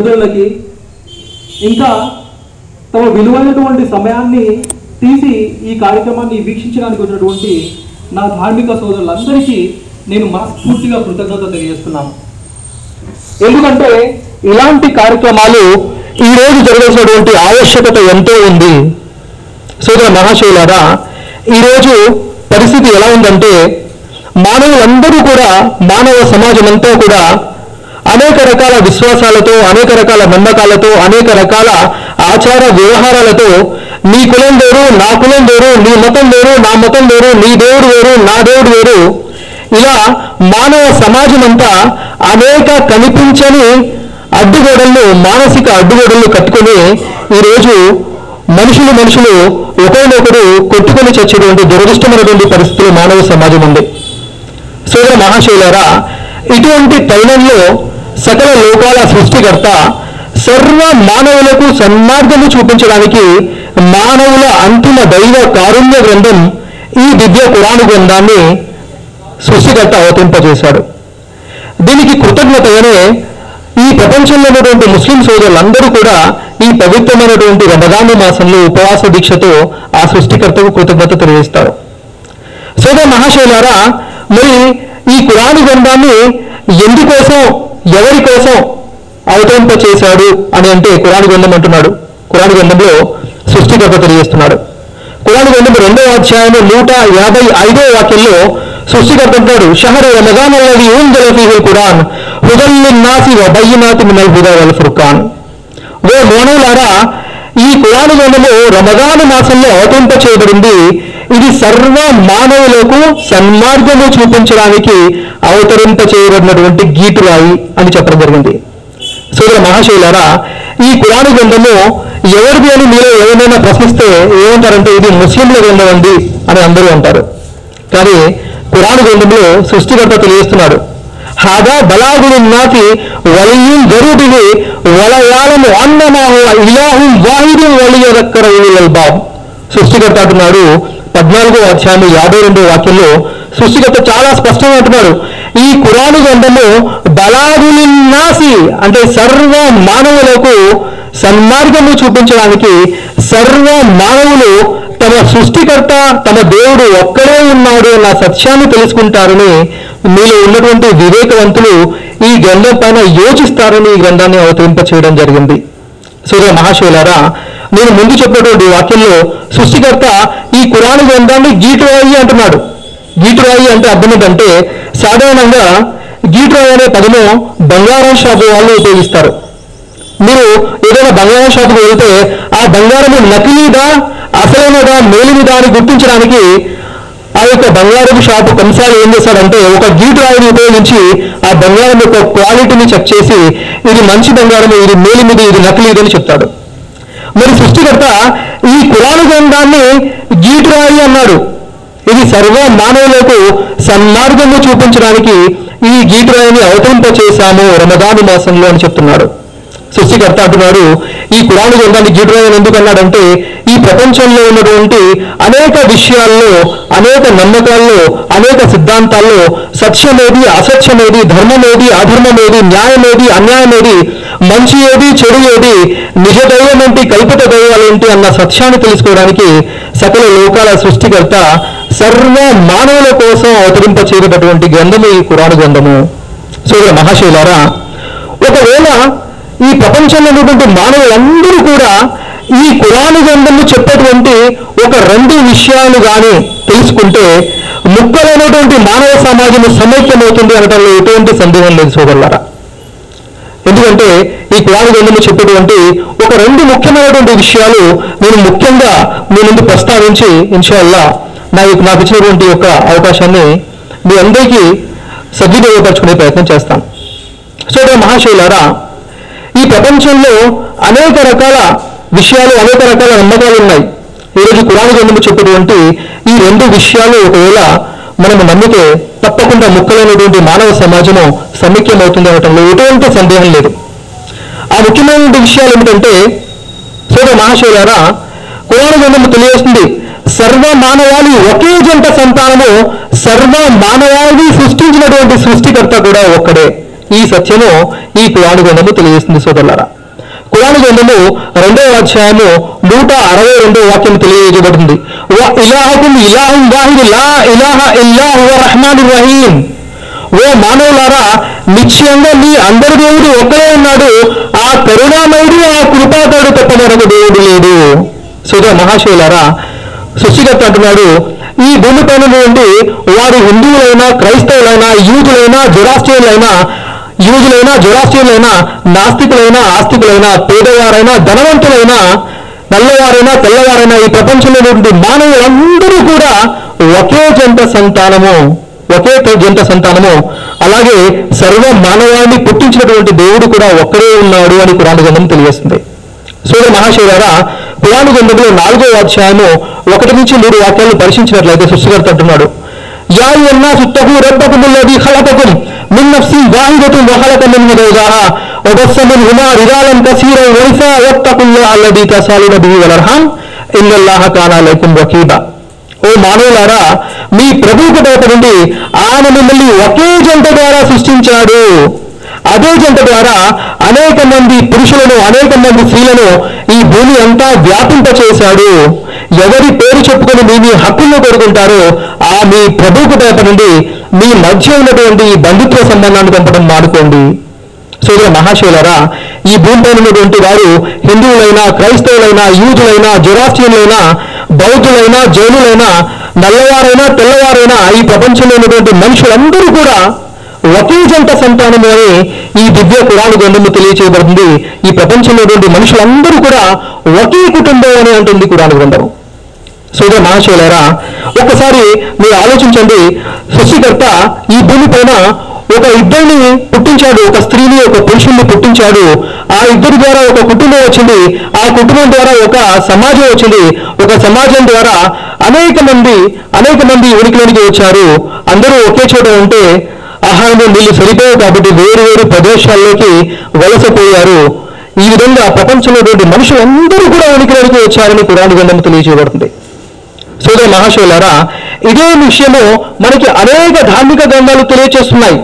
ప్రజలకి ఇంకా తమ విలువైనటువంటి సమయాన్ని తీసి ఈ కార్యక్రమాన్ని వీక్షించడానికి వచ్చినటువంటి నా ధార్మిక సోదరులందరికీ నేను మనస్ఫూర్తిగా కృతజ్ఞత తెలియజేస్తున్నాను. ఎందుకంటే ఇలాంటి కార్యక్రమాలు ఈ రోజు జరగాల్సినటువంటి ఆవశ్యకత ఎంతో ఉంది. సోదర మహాశివులారా ఈరోజు పరిస్థితి ఎలా ఉందంటే మానవులందరూ కూడా మానవ సమాజం అంతా కూడా అనేక రకాల విశ్వాసాలతో అనేక రకాల నమ్మకాలతో అనేక రకాల ఆచార వ్యవహారాలతో నీ కులం వేరు నా కులం వేరు నీ మతం వేరు నా మతం వేరు నీ దేవుడు వేరు నా దేవుడు వేరు ఇలా మానవ సమాజం అంతా అనేక కనిపించని అడ్డుగోడలను మానసిక అడ్డుగోడలను కట్టుకొని ఈరోజు మనుషులు మనుషులు ఒకరినొకరు కొట్టుకొని చచ్చేటువంటి దురదృష్టమైనటువంటి పరిస్థితులు మానవ సమాజం ఉంది. సోదర మహాశైలారా ఇటువంటి తైలంలో సకల లోకాల సృష్టికర్త సర్వ మానవులకు సన్మార్గము చూపించడానికి మానవుల అంతిమ దైవ కారుణ్య గ్రంథం ఈ దివ్య పురాణ గ్రంథాన్ని సృష్టికర్త అవతింపజేశాడు దీనికి కృతజ్ఞతగానే ఈ ప్రపంచంలో ఉన్నటువంటి ముస్లిం సోదరులందరూ కూడా ఈ పవిత్రమైనటువంటి రమదాను మాసంలో ఉపవాస దీక్షతో ఆ సృష్టికర్తకు కృతజ్ఞత తెలియజేస్తారు. సోదర మహాశైలారా మరి ఈ కురాను గ్రంథాన్ని ఎందుకోసం ఎవరి కోసం అవతరింప చేశాడు అని అంటే కురాను గ్రంథం అంటున్నాడు. కురాను గ్రంథంలో సృష్టికర్త తెలియజేస్తున్నాడు. కురాను గ్రంథం రెండో అధ్యాయం నూట యాభై ఐదో వాక్యంలో సృష్టికర్త అంటాడు షహరు రమజాన్ అల్లది ఊంజల కురాన్ హుదల్లిన్ నాసి వబయ్యనాతి మినల్ హుదా వల్ ఫుర్ఖాన్ ఓ మోనులారా ఈ కురాను గ్రంథము రమజాను మాసంలో అవతరింప చేయబడింది ఇది సర్వ మానవులకు సన్మార్గము చూపించడానికి అవతరింప చేయబడినటువంటి గీతురాయి అని చెప్పడం జరిగింది. సోదర మహాశైలారా ఈ కురాణ గ్రంథము ఎవరిది అని మీరు ఏమైనా ప్రశ్నిస్తే ఏమంటారంటే ఇది ముస్లింల గ్రంథం అండి అని అందరూ అంటారు. కానీ కురాణ గ్రంథంలో సృష్టికర్త తెలియజేస్తున్నాడు. హాదా బలాగులున్నాతి వలియుం గరుడివి వలయాలము అన్నమాహు ఇలాహుం వలియ వలియదక్కర బాబు. సృష్టికర్త అంటున్నాడు పద్నాలుగో అధ్యాయము యాభై రెండో వాక్యంలో సృష్టికర్త చాలా స్పష్టంగా అంటున్నాడు. ఈ కురాను గ్రంథము బలాగులిన్నాసి అంటే సర్వ మానవులకు సన్మార్గము చూపించడానికి సర్వ మానవులు తమ సృష్టికర్త తమ దేవుడు ఒక్కడే ఉన్నాడు అన్న సత్యాన్ని తెలుసుకుంటారని మీలో ఉన్నటువంటి వివేకవంతులు ఈ గ్రంథం పైన యోచిస్తారని ఈ గ్రంథాన్ని అవతరింప చేయడం జరిగింది. సూర్య మహాశివులారా నేను ముందు చెప్పినటువంటి వాక్యంలో సృష్టికర్త ఈ కురాను గ్రంథాన్ని గీటురాయి అంటున్నాడు. గీటురాయి అంటే అర్థం ఏంటంటే సాధారణంగా గీటురాయి అనే పదము బంగారం షాపు వాళ్ళు ఉపయోగిస్తారు. మీరు ఏదైనా బంగారం షాపుకి వెళ్తే ఆ బంగారము నకిలీదా అసలైనదా మేలినదా అని గుర్తించడానికి ఆ యొక్క బంగారపు షాపు కొన్నిసార్లు ఏం చేస్తాడంటే ఒక గీటు రాయిని ఉపయోగించి ఆ బంగారం యొక్క క్వాలిటీని చెక్ చేసి ఇది మంచి బంగారం ఇది మేలిమిది ఇది నకిలీదని అని చెప్తాడు. మరి సృష్టికర్త ఈ కురాణ గ్రంథాన్ని జీటురాయి అన్నాడు. ఇది సర్వ మానవులకు సన్మార్గము చూపించడానికి ఈ గీతురాయిని అవతరింపచేశాము చేశాము రమదాను మాసంలో అని చెప్తున్నాడు. సృష్టికర్త అంటున్నాడు ఈ కురాణ గ్రంథాన్ని గీటురాయని ఎందుకన్నాడంటే ఈ ప్రపంచంలో ఉన్నటువంటి అనేక విషయాల్లో అనేక నమ్మకాల్లో అనేక సిద్ధాంతాల్లో సత్యమేది అసత్యమేది ధర్మమేది అధర్మమేది న్యాయమేది అన్యాయమేది మంచి ఏది చెడు ఏది నిజ దైవం ఏంటి కల్పిత దైవాలు ఏంటి అన్న సత్యాన్ని తెలుసుకోవడానికి సకల లోకాల సృష్టికర్త సర్వ మానవుల కోసం అవతరింప చేయబడినటువంటి గ్రంథము ఈ కురాను గ్రంథము. సోదర మహాశైలారా ఒకవేళ ఈ ప్రపంచంలో ఉన్నటువంటి మానవులందరూ కూడా ఈ కురాను గ్రంథము చెప్పేటువంటి ఒక రెండు విషయాలు కానీ తెలుసుకుంటే ముక్కలైనటువంటి మానవ సమాజము సమైక్యమవుతుంది అనడంలో ఎటువంటి సందేహం లేదు సోదరులారా. ఎందుకంటే ఈ కురాను గ్రంథము చెప్పేటువంటి ఒక రెండు ముఖ్యమైనటువంటి విషయాలు నేను ముఖ్యంగా మీ ముందు ప్రస్తావించి ఇన్షాల్లా నా యొక్క నాకు ఇచ్చినటువంటి యొక్క అవకాశాన్ని మీ అందరికీ సద్వినియోగపరచుకునే ప్రయత్నం చేస్తాను. సో మహాశైలారా ఈ ప్రపంచంలో అనేక రకాల విషయాలు అనేక రకాల నమ్మకాలు ఉన్నాయి. ఈరోజు కురాను గ్రంథము చెప్పేటువంటి ఈ రెండు విషయాలు ఒకవేళ మనము నమ్మితే తప్పకుండా ముక్కలైనటువంటి మానవ సమాజము సమైక్యమవుతుంది ఎటువంటి సందేహం లేదు. ఆ ముఖ్యమైన విషయాలు ఏమిటంటే సోదర మహాశైలారా కురాను గ్రంథము తెలియజేస్తుంది. సర్వ మానవాళి ఒకే జంట సంతానము సర్వ మానవాళి సృష్టించినటువంటి సృష్టికర్త కూడా ఒక్కడే. ఈ సత్యము ఈ పురాణ గ్రంథము తెలియజేస్తుంది సోదరులారా. కురాన్ గ్రంథము రెండవ అధ్యాయము నూట అరవై రెండవ వాక్యం తెలియజేయబడుతుంది ఇలాహకుం వాహిదు లా ఇలాహ ఇల్లా హువ రహీం. ఓ మానవులారా నిశ్చయంగా మీ అందరి దేవుడు ఒక్కడే ఉన్నాడు. ఆ కరుణామయుడు ఆ కృపాకారుడు తప్ప మరొక దేవుడు లేడు. సోదర మహాశివులారా సృష్టికర్త అంటున్నాడు ఈ భూమిపైన నుండి వారు హిందువులైనా క్రైస్తవులైనా యూదులైనా జొరాస్ట్రియన్లైనా యూదులైనా జొరాస్ట్రియన్లైనా నాస్తికులైనా ఆస్తికులైనా పేదవారైనా ధనవంతులైనా నల్లవారైనా తెల్లవారైనా ఈ ప్రపంచంలో నుండి మానవులందరూ కూడా ఒకే జంట సంతానము ఒకే జంట సంతానము. అలాగే సర్వ మానవాన్ని పుట్టించినటువంటి దేవుడు కూడా ఒక్కడే ఉన్నాడు అని పురాణ గ్రంథం తెలియజేస్తుంది. సూర్య మహాశివరారా పురాణ గ్రంథంలో నాలుగో అధ్యాయము ఒకటి నుంచి మూడు వాక్యాలను పరిశీలించినట్లయితే సృష్టికర్త అంటున్నాడు యా అన్నా సుత్తకు రబ్బకుముల్లది من మిన్ واحدة وخلق వఖలక زوجها وبث منهما رجالا كثيرا ونساء واتقوا الله الذي تسالون به والارحام ان الله كان عليكم رقيبا ఓ మానవులారా మీ ప్రభువుకు తోట నుండి ఆయన మిమ్మల్ని ఒకే జంట ద్వారా సృష్టించాడు. అదే జంట ద్వారా అనేక మంది పురుషులను అనేక మంది స్త్రీలను ఈ భూమి అంతా వ్యాపింప చేశాడు ఎవరి పేరు చెప్పుకొని మీ మీ హక్కులను కోరుకుంటారో ఆ మీ ప్రభువుకు తోట నుండి మీ మధ్య ఉన్నటువంటి ఈ బంధుత్వ సంబంధాన్ని పంపడం మానుకోండి. సూర్య మహాశివులరా ఈ భూమిపైన ఉన్నటువంటి వారు హిందువులైనా క్రైస్తవులైనా యూదులైనా జొరాస్టియన్లైనా బౌద్ధులైనా జైనులైనా నల్లవారైనా తెల్లవారైనా ఈ ప్రపంచంలో ఉన్నటువంటి మనుషులందరూ కూడా ఒకే జంట సంతానము ఈ దివ్య పురాణ గ్రంథము తెలియచేయబడుతుంది. ఈ ప్రపంచంలో ఉన్నటువంటి మనుషులందరూ కూడా ఒకే కుటుంబం అని అంటుంది కురాను గ్రంథం సూర్య మహాశివులరా ఒక్కసారి మీరు ఆలోచించండి. సృష్టికర్త ఈ భూమి పైన ఒక ఇద్దరిని పుట్టించాడు ఒక స్త్రీని ఒక పురుషుణ్ణి పుట్టించాడు. ఆ ఇద్దరి ద్వారా ఒక కుటుంబం వచ్చింది. ఆ కుటుంబం ద్వారా ఒక సమాజం వచ్చింది. ఒక సమాజం ద్వారా అనేక మంది అనేక మంది ఉనికిలోనికి వచ్చారు. అందరూ ఒకే చోట ఉంటే ఆహారం నీళ్ళు సరిపోవు కాబట్టి వేరు వేరు ప్రదేశాల్లోకి వలసపోయారు. ఈ విధంగా ప్రపంచంలో మనుషులందరూ కూడా ఉనికిలోనికి వచ్చారని పురాణ గ్రంథం తెలియజేయబడుతుంది. సోదర మహాశివులారా ఇదే విషయము మనకి అనేక ధార్మిక గ్రంథాలు తెలియచేస్తున్నాయి.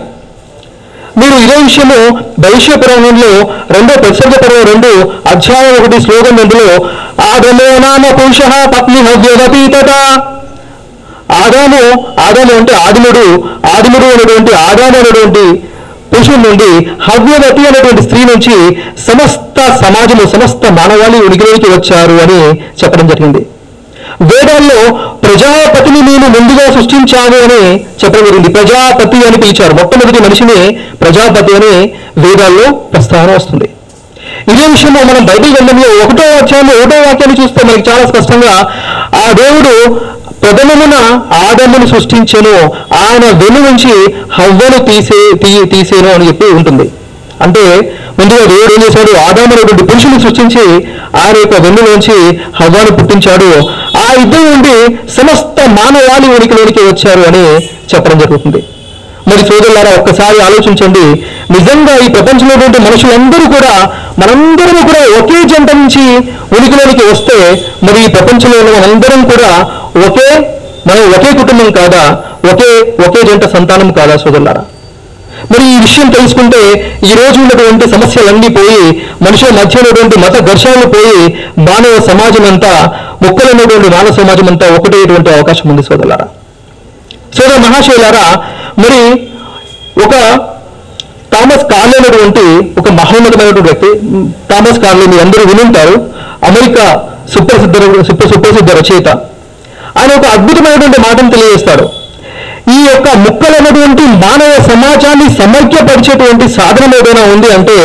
మీరు ఇదే విషయము భవిష్య పురాణంలో రెండో ప్రసర్గ పర్వం రెండు అధ్యాయం ఒకటి శ్లోకం రెండులో ఆదమో నామ పురుష పత్ని హవ్యవతీతత ఆదాము ఆదాము అంటే ఆదిముడు ఆదిముడు అనేటువంటి ఆదాము అనేటువంటి పురుషుడి నుండి హవ్యవతి అనేటువంటి స్త్రీ నుంచి సమస్త సమాజము సమస్త మానవాళి ఉనికిలోకి వచ్చారు అని చెప్పడం జరిగింది. వేదాల్లో ప్రజాపతిని నేను ముందుగా సృష్టించాను అని చెప్పడం జరిగింది. ప్రజాపతి అని పిలిచారు. మొట్టమొదటి మనిషిని ప్రజాపతి అని వేదాల్లో ప్రస్తావన వస్తుంది. ఇదే విషయంలో మనం బైబిల్ గ్రంథంలో ఒకటో అధ్యాయంలో ఒకటో వాక్యాన్ని చూస్తే మనకి చాలా స్పష్టంగా ఆ దేవుడు ప్రథమమున ఆదమును సృష్టించెను. ఆయన వెను నుంచి హవ్వను తీసే తీ తీసేను అని చెప్పి ఉంటుంది. అంటే ముందుగా దేవుడు ఏం చేశాడు? ఆదాము అనేటువంటి పురుషుని సృష్టించి ఆయన యొక్క వెన్నులోంచి హవ్వాను పుట్టించాడు. ఆ ఇద్దరు నుండి సమస్త మానవాళి ఉనికిలోనికి వచ్చారు అని చెప్పడం జరుగుతుంది. మరి సోదరులారా ఒక్కసారి ఆలోచించండి. నిజంగా ఈ ప్రపంచంలో మనుషులందరూ కూడా మనందరం కూడా ఒకే జంట నుంచి ఉనికిలోనికి వస్తే మరి ఈ ప్రపంచంలో ఉన్న మనందరం కూడా ఒకే మనం ఒకే కుటుంబం కాదా? ఒకే ఒకే జంట సంతానం కాదా సోదరులారా? మరి ఈ విషయం తెలుసుకుంటే ఈ రోజు ఉన్నటువంటి సమస్యలన్నీ పోయి మనుషుల మధ్య ఉన్నటువంటి మత ఘర్షణలు పోయి మానవ సమాజం అంతా మొక్కలైనటువంటి మానవ సమాజం అంతా ఒకటేటువంటి అవకాశం ఉంది సోదరులారా. సోదర మహాశయులారా మరి ఒక థామస్ కార్లే అనేటువంటి ఒక మహోన్నతమైనటువంటి వ్యక్తి థామస్ కార్లే మీ అందరూ వినుంటారు అమెరికా సుప్రసిద్ధ సుప్ర సుప్రసిద్ధ రచయిత. ఆయన ఒక అద్భుతమైనటువంటి మాటను తెలియజేస్తాడు. ఈ యొక్క ముక్కలైనటువంటి మానవ సమాజాన్ని సమైక్యపరిచేటువంటి సాధనం ఏదైనా ఉంది అంటే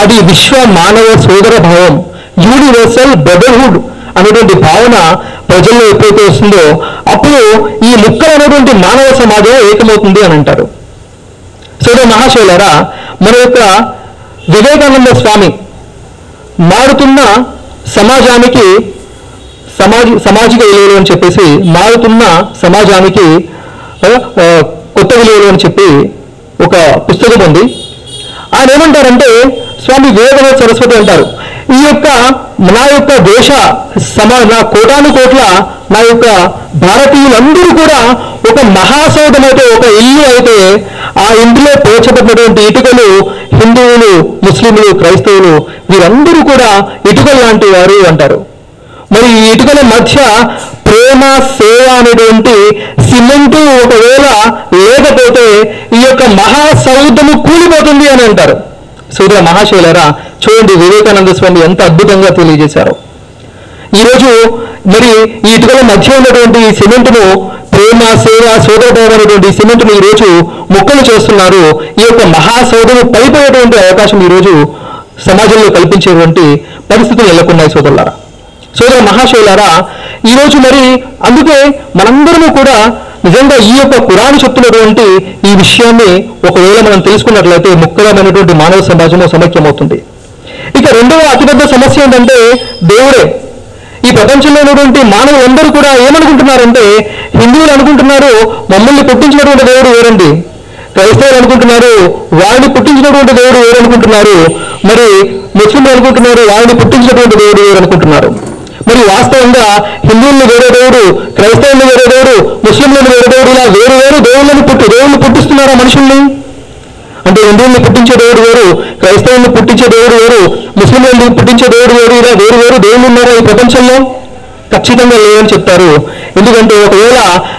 అది విశ్వ మానవ సోదర భావం యూనివర్సల్ బ్రదర్హుడ్ అనేటువంటి భావన ప్రజల్లో ఎప్పుడైతే వస్తుందో అప్పుడు ఈ ముక్కలైనటువంటి మానవ సమాజం ఏకమవుతుంది అని అంటారు. సోదర మహాశైలరా మన యొక్క వివేకానంద స్వామి మారుతున్న సమాజానికి సమాజ సామాజిక విలువలు అని చెప్పేసి మారుతున్న సమాజానికి కొత్త విలువలు అని చెప్పి ఒక పుస్తకం ఉంది. ఆయన ఏమంటారంటే స్వామి వివేకానంద సరస్వతి అంటారు. ఈ యొక్క నా యొక్క దేశ సమ నా కోటాను కోట్ల నా యొక్క భారతీయులందరూ కూడా ఒక మహాసౌధం అయితే ఒక ఇల్లు అయితే ఆ ఇంటిలో పోల్చబడినటువంటి ఇటుకలు హిందువులు ముస్లింలు క్రైస్తవులు వీరందరూ కూడా ఇటుకలు లాంటి వారు అంటారు. మరి ఈ ఇటుకల మధ్య ప్రేమ సేవ అనేటువంటి సిమెంటు ఒకవేళ లేకపోతే ఈ యొక్క మహాసౌధము కూలిపోతుంది అని అంటారు. సూర్య మహాశైలరా చూడండి వివేకానంద స్వామి ఎంత అద్భుతంగా తెలియజేశారు. ఈరోజు మరి ఈ ఇటుకల మధ్య ఉన్నటువంటి ఈ సిమెంట్ను ప్రేమ సేవ సోదరభావం అనేటువంటి ఈ సిమెంట్ను ఈరోజు ముక్కలు చేస్తున్నారు. ఈ యొక్క మహాసౌధము పడిపోయేటువంటి అవకాశం ఈరోజు సమాజంలో కల్పించేటువంటి పరిస్థితులు నెలకొన్నాయి సోదరులారా. సోదర మహాశైలారా ఈరోజు మరి అందుకే మనందరము కూడా నిజంగా ఈ యొక్క పురాణ చెప్తున్నటువంటి ఈ విషయాన్ని ఒకవేళ మనం తెలుసుకున్నట్లయితే ముఖ్యమైనటువంటి మానవ సమాజము సమైక్యమవుతుంది. ఇక రెండవ అతిపెద్ద సమస్య ఏంటంటే దేవుడే. ఈ ప్రపంచంలో ఉన్నటువంటి మానవులందరూ కూడా ఏమనుకుంటున్నారంటే హిందువులు అనుకుంటున్నారు మమ్మల్ని పుట్టించినటువంటి దేవుడు వేరండి క్రైస్తవులు అనుకుంటున్నారు వారిని పుట్టించినటువంటి దేవుడు వేరు అనుకుంటున్నారు? మరి ముస్లింలు అనుకుంటున్నారు వారిని పుట్టించినటువంటి దేవుడు వేరు అనుకుంటున్నారు? మరి వాస్తవంగా హిందువులను వేరే దేవుడు క్రైస్తవులను వేరే దేవుడు ముస్లింలను వేరే దేవుడు ఇలా వేరు వేరు దేవుళ్ళని పుట్టి దేవుళ్ళు పుట్టిస్తున్నారా మనుషుల్ని? అంటే హిందువుల్ని పుట్టించే దేవుడు వేరు క్రైస్తవుల్ని పుట్టించే దేవుడు వేరు ముస్లింలను పుట్టించే దేవుడు వేరు ఇలా వేరు వేరు దేవుళ్ళు ఉన్నారా ఈ ప్రపంచంలో? ఖచ్చితంగా లేవని చెప్తారు. ఎందుకంటే ఒకవేళ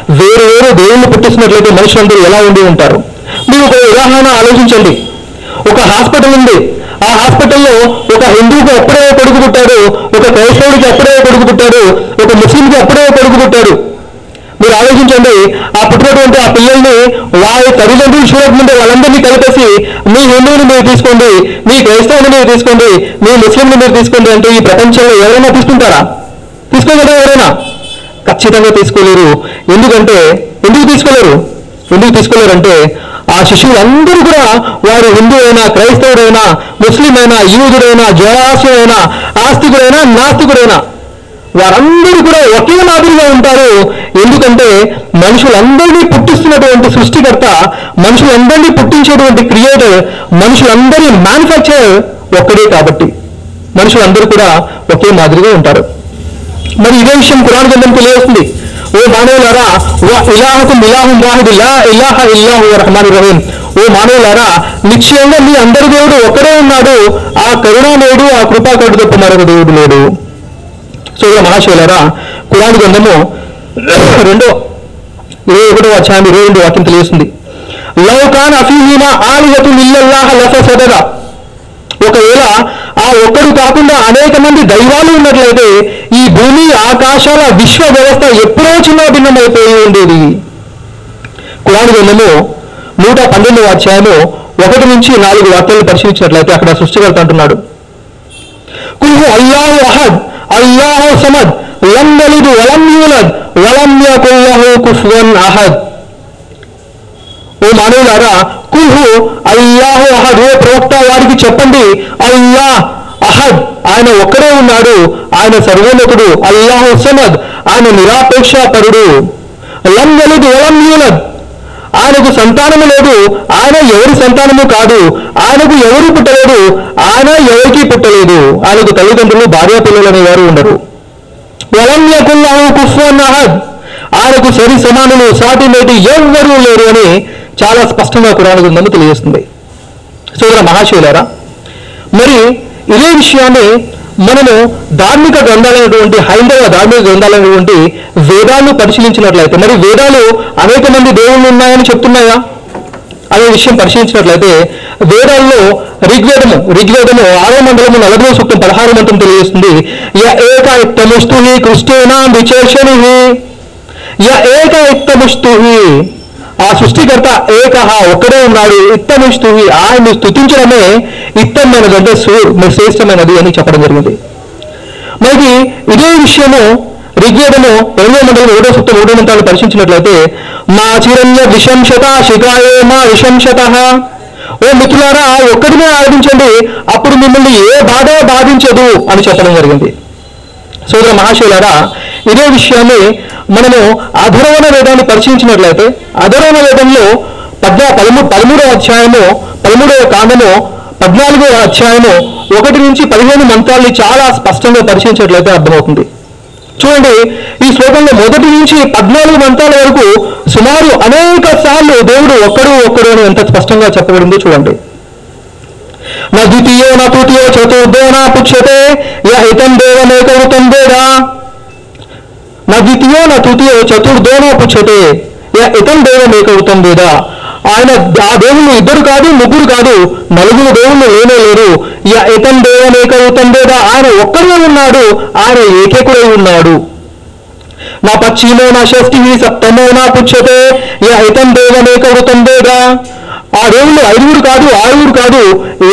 వేరు వేరు దేవుళ్ళు పుట్టిస్తున్నట్లయితే మనుషులందరూ ఎలా ఉండి ఉంటారు? మీరు ఒక ఉదాహరణ ఆలోచించండి. ఒక హాస్పిటల్ ఉంది. ఆ హాస్పిటల్లో ఒక హిందువుకి అప్పుడే కొడుకు పుట్టాడు ఒక క్రైస్తవుడికి అప్పుడే కొడుకు పుట్టాడు ఒక ముస్లింకి అప్పుడే కొడుకు పుట్టాడు. మీరు ఆలోచించండి ఆ పుట్టినటువంటి ఆ పిల్లల్ని వారి తల్లిదండ్రులు చూడకముందే వాళ్ళందరినీ కలిపేసి మీ హిందువుని మీరు తీసుకోండి మీ క్రైస్తవుని మీరు తీసుకోండి మీ ముస్లింని మీరు తీసుకోండి అంటే ఈ ప్రపంచంలో ఎవరైనా తీసుకుంటారా? తీసుకోగలరా ఎవరైనా? ఖచ్చితంగా తీసుకోలేరు. ఎందుకంటే ఎందుకు తీసుకోలేరు? ఎందుకు తీసుకోలేరు అంటే ఆ శిష్యులందరూ కూడా వారు హిందువైనా క్రైస్తవుడైనా ముస్లిం అయినా యూదుడైనా జలాశయైనా ఆస్తికుడైనా నాస్తికుడైనా వారందరూ కూడా ఒకే మాదిరిగా ఉంటారు. ఎందుకంటే మనుషులందరినీ పుట్టిస్తున్నటువంటి సృష్టికర్త మనుషులందరినీ పుట్టించేటువంటి క్రియేటర్ మనుషులందరి మ్యానుఫ్యాక్చర్ ఒక్కడే కాబట్టి మనుషులందరూ కూడా ఒకే మాదిరిగా ఉంటారు. మరి ఇదే విషయం పురాణ గ్రంథం తెలియజేస్తుంది. ఓ మానవులారా వా ఇలాహకుం ఇలాహుం వాహిద్ లా ఇలాహ ఇల్లాహు రహమాన్ రహీం ఓ మానవులారా నిశ్చయంగా మీ అందరి దేవుడు ఒకడే ఉన్నాడు. ఆ కరుణామయుడు ఆ కృపాకరుడు తప్ప మరొక దేవుడు లేడు. సూర్య మహాశివులారా కురాన్ గ్రంథము రెండో ఇరవై ఒకటో అధ్యాయం ఇరవై రెండు వాక్యం తెలియజేస్తుంది. లవ్ ఖాన్ అఫీహీమా ఆలిహతు ఇల్లల్లాహ లఫసదగా ఒకవేళ ఆ ఒక్కడు కాకుండా అనేక మంది దైవాలు ఉన్నట్లయితే ఈ భూమి ఆకాశాల విశ్వ వ్యవస్థ ఎప్పుడో చిన్న భిన్నమైపోయి ఉండేది. కురాన్ గ్రంథము నూట పన్నెండవ అధ్యాయము ఒకటి నుంచి నాలుగు వాక్యాలు పరిశీలించినట్లయితే అక్కడ సృష్టికర్త అంటున్నాడు. కుల్హు అల్లాహు అహద్ అల్లాహు సమద్ లం వలిదు వలం యూలద్ వలం యకుల్ కుఫ్వన్ అహద్. ఓ మానవులారా కుహు అల్లాహు అహద్ ఓ ప్రవక్త వారికి చెప్పండి. అయ్యా అహద్ ఆయన ఒక్కడే ఉన్నాడు. ఆయన సర్వోన్నతుడు అల్లాహు సమద్ ఆయన నిరాపేక్షపరుడు లం యలిద్ వలం యూలద్. ఆయనకు సంతానము లేదు. ఆయన ఎవరి సంతానము కాదు. ఆయనకు ఎవరు పుట్టలేదు? ఆయన ఎవరికి పుట్టలేదు. ఆయనకు తల్లిదండ్రులు భార్య పిల్లలు అనేవారు ఉండరు. వలం యకుల్లాహు కుఫ్వన్ అహద్. ఆయనకు సరి సమానులు సాటి నేటి ఎవ్వరూ లేరు అని చాలా స్పష్టంగా కురాణ గ్రంథము తెలియజేస్తుంది. సోదర మహాశివులారా మరి ఇదే విషయాన్ని మనము ధార్మిక గ్రంథాలైనటువంటి హైందవ ధార్మిక గ్రంథాలైనటువంటి వేదాలను పరిశీలించినట్లయితే మరి వేదాలు అనేక మంది దేవుళ్ళు ఉన్నాయని చెప్తున్నాయా? అనే విషయం పరిశీలించినట్లయితే వేదాల్లో ఋగ్వేదము ఋగ్వేదము ఆరో మండలము నలభై సూక్తం పదహారు మంత్రం తెలియజేస్తుంది. య ఏక కృష్ణేనా విచేషణి య ఏక ఆ సృష్టికర్త ఏకహ ఒక్కడే ఉన్నాడు. ఇత్తముస్తుహి ఆయన్ని స్థుతించడమే ఇత్తమైనది అంటే సు- శ్రేష్టమైనది అని చెప్పడం జరిగింది. మరి ఇదే విషయము ఋగ్వేదము రెండో మండలం ఏడో సూక్తం మూడో మంత్రాలు పరిశీలించినట్లయితే మా చిరణ్య విషంశత శిఖాయే మా విషంశత ఓ మిత్రులారా ఒక్కడినే ఆరాధించండి. అప్పుడు మిమ్మల్ని ఏ బాధ బాధించదు అని చెప్పడం జరిగింది. సోదర మహాశివులారా ఇదే విషయాన్ని మనము అధర్వణ వేదాన్ని పరిశీలించినట్లయితే అధర్వణ వేదంలో పద్నా పదమూ పదమూడవ అధ్యాయము పదమూడవ కాండము పద్నాలుగో అధ్యాయము ఒకటి నుంచి పదిహేను మంత్రాల్ని చాలా స్పష్టంగా పరిశీలించినట్లయితే అర్థమవుతుంది. చూడండి ఈ శ్లోకంలో మొదటి నుంచి పద్నాలుగు మంత్రాల వరకు సుమారు అనేక సార్లు దేవుడు ఒక్కడు ఒక్కడు అని ఎంత స్పష్టంగా చెప్పబడిందో చూడండి. నా ద్వితీయో నా తృతీయో చతుర్థో నా పుచ్చతే యహితం ఇతం దేవమేకవృతం వేద. నా ద్వితీయో నా తృతీయో చతుర్థో నా పుచ్చతే య ఇతం దేవమేకవృతం వేద. ఆయన ఆ దేవుళ్ళు ఇద్దరు కాదు ముగ్గురు కాదు నలుగురు దేవుళ్ళు లేనే లేరు. ఇక ఇతం దేవమేకవృతం వేద ఆయన ఒక్కడే ఉన్నాడు ఆయన ఏకేకుడై ఉన్నాడు. నా పశ్చిమో నా షష్ఠి సప్తమో నా పుచ్చతే ఇక ఇతం దేవమేకవృతం వేద. ఆ దేవుళ్ళు ఐదుగురు కాదు ఆరుగురు కాదు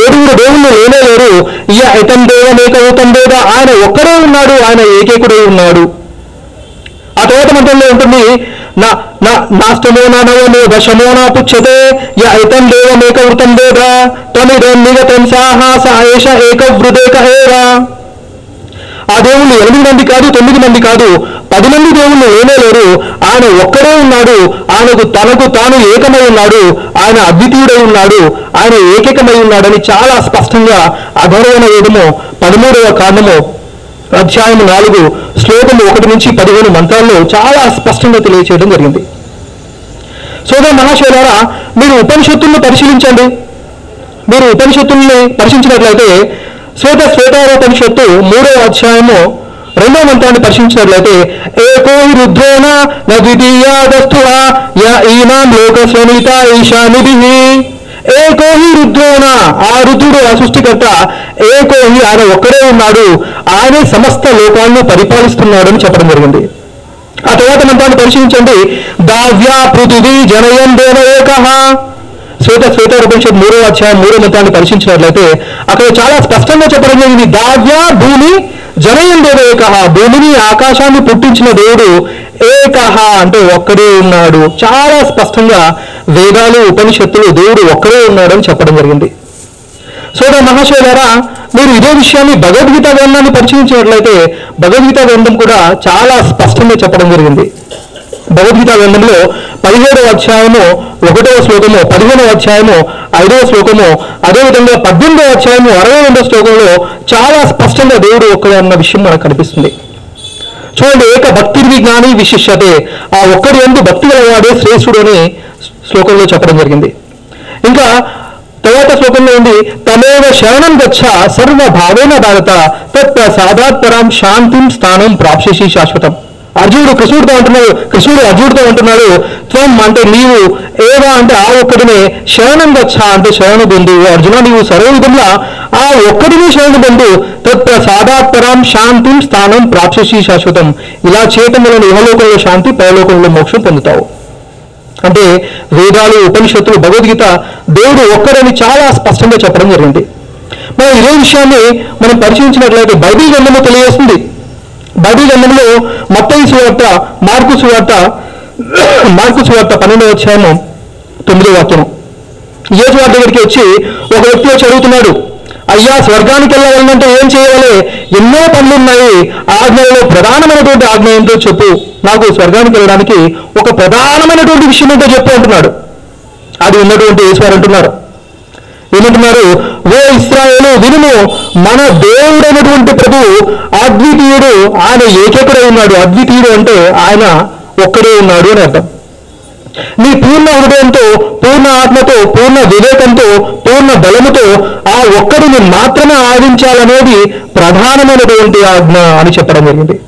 ఏడుగురు దేవుళ్ళు లేనే లేరు. ఇక ఇతం దేవమేకవృతం వేద ఆయన ఒక్కడే ఉన్నాడు ఆయన ఏకేకుడై ఉన్నాడు. ఆ తర్వాత మంత్రంలో ఉంటుంది. నా నా నాష్టమో నా నవమో దశమో నా పుచ్చతే య ఐతం దేవమేకవృతం వేద తమిదం నిగతం సాహస ఏష ఏకవృదేక హేరా. ఆ దేవుళ్ళు ఎనిమిది మంది కాదు తొమ్మిది మంది కాదు పది మంది దేవుళ్ళు లేనే లేరు. ఆయన ఒక్కడే ఉన్నాడు. ఆయనకు తనకు తాను ఏకమై ఉన్నాడు. ఆయన అద్వితీయుడై ఉన్నాడు. ఆయన ఏకైకమై ఉన్నాడని చాలా స్పష్టంగా అధర్వణ వేదము పదమూడవ కాండము అధ్యాయం నాలుగు శ్లోకము ఒకటి నుంచి పదిహేను మంత్రాల్లో చాలా స్పష్టంగా తెలియచేయడం జరిగింది. సోదర మహాశైలారా మీరు ఉపనిషత్తులను పరిశీలించండి. మీరు ఉపనిషత్తుల్ని పరిశీలించినట్లయితే శ్వేత శ్వేతారోపనిషత్తు మూడవ అధ్యాయము రెండవ మంత్రాన్ని పరిశీలించినట్లయితే ఏకో రుద్రేణ రుద్రోణ న ద్వితీయాదస్తు ఈనాం లోక స్వనీత ఈశానిభి. ఏకో హి రుద్రోణ. ఆ రుద్రుడు ఆ సృష్టికర్త ఏకో హి ఆయన ఒక్కడే ఉన్నాడు. ఆయనే సమస్త లోకాలను పరిపాలిస్తున్నాడు అని చెప్పడం జరిగింది. ఆ తర్వాత మంత్రాన్ని పరిశీలించండి. దావ్యా పృథువి జనయం దేవ ఏక. శ్వేత శ్వేత మూడో అధ్యాయం మూడో మంత్రాన్ని పరిశీలించినట్లయితే అక్కడ చాలా స్పష్టంగా చెప్పడం జరిగింది. దావ్య భూమి జనయం దేవ ఏక. భూమిని ఆకాశాన్ని పుట్టించిన దేవుడు ఏకహ అంటే ఒక్కడే ఉన్నాడు. చాలా స్పష్టంగా వేదాలు ఉపనిషత్తులు దేవుడు ఒక్కడే ఉన్నాడు అని చెప్పడం జరిగింది. సోదర మహాశయులారా మీరు ఇదే విషయాన్ని భగవద్గీత గ్రంథాన్ని పరిశీలించినట్లయితే భగవద్గీత గ్రంథం కూడా చాలా స్పష్టంగా చెప్పడం జరిగింది. భగవద్గీత గ్రంథంలో పదిహేడవ అధ్యాయము ఒకటవ శ్లోకము పదిహేనవ అధ్యాయము ఐదవ శ్లోకము అదేవిధంగా పద్దెనిమిదవ అధ్యాయము అరవై రెండవ శ్లోకంలో చాలా స్పష్టంగా దేవుడు ఒక్కడే అన్న విషయం మనకు కనిపిస్తుంది. చూడండి ఏక భక్తి జ్ఞాని విశిష్యతే. ఆ ఒక్కడి ఎందు భక్తి గలవాడే శ్రేష్ఠుడు అని శ్లోకంలో చెప్పడం జరిగింది. ఇంకా తర్వాత శ్లోకంలో ఉంది తమేవ శరణం గచ్చ సర్వ భావేన భారత తత్ సాధాత్ శాంతిం స్థానం ప్రాప్సేసి శాశ్వతం. అర్జునుడు కృష్ణుడితో అంటున్నాడు కృష్ణుడు అర్జునుడితో అంటున్నాడు త్వం అంటే నీవు ఏవా అంటే ఆ ఒక్కడినే శరణం గచ్చ అంటే శరణు పొందు అర్జున నీవు సర్వ విధంగా ఆ ఒక్కడినే శరణ పొందు తత్ సాధాత్ శాంతి శాంతిం స్థానం ప్రాప్సీ శాశ్వతం. ఇలా చేయటం వలన ఇహలోకంలో శాంతి పరలోకంలో మోక్షం పొందుతావు. అంటే వేదాలు ఉపనిషత్తులు భగవద్గీత దేవుడు ఒక్కడని చాలా స్పష్టంగా చెప్పడం జరిగింది. మనం ఇదే విషయాన్ని మనం పరిశీలించినట్లయితే బైబిల్ గ్రంథంలో తెలియజేస్తుంది. బైబిల్ గ్రంథంలో మొత్తం సువార్త మార్కు సువార్త మార్కు సువార్త పన్నెండవ అధ్యాయము తొమ్మిదో వాక్యము. యేసు వారి దగ్గరికి వచ్చి ఒక వ్యక్తి వచ్చి అడుగుతున్నాడు అయ్యా స్వర్గానికి వెళ్ళాలంటే ఏం చేయాలి ఎన్నో పనులు ఉన్నాయి ఆజ్ఞలలో ప్రధానమైనటువంటి ఆజ్ఞ ఏంటో చెప్పు. నాకు స్వర్గానికి వెళ్ళడానికి ఒక ప్రధానమైనటువంటి విషయం ఏంటో చెప్పు అంటున్నాడు. అది ఉన్నటువంటి ఈశ్వరు అంటున్నారు. ఏమంటున్నారు? ఓ ఇస్రాయేలు వినుము మన దేవుడైనటువంటి ప్రభు అద్వితీయుడు ఆయన ఏకకుడై ఉన్నాడు. అద్వితీయుడు అంటే ఆయన ఒక్కడే ఉన్నాడు అని అర్థం. నీ పూర్ణ హృదయంతో పూర్ణ ఆత్మతో పూర్ణ వివేకంతో పూర్ణ బలముతో ఆ ఒక్కడిని మాత్రమే ఆదించాలనేది ప్రధానమైనటువంటి ఆజ్ఞ అని చెప్పడం జరిగింది.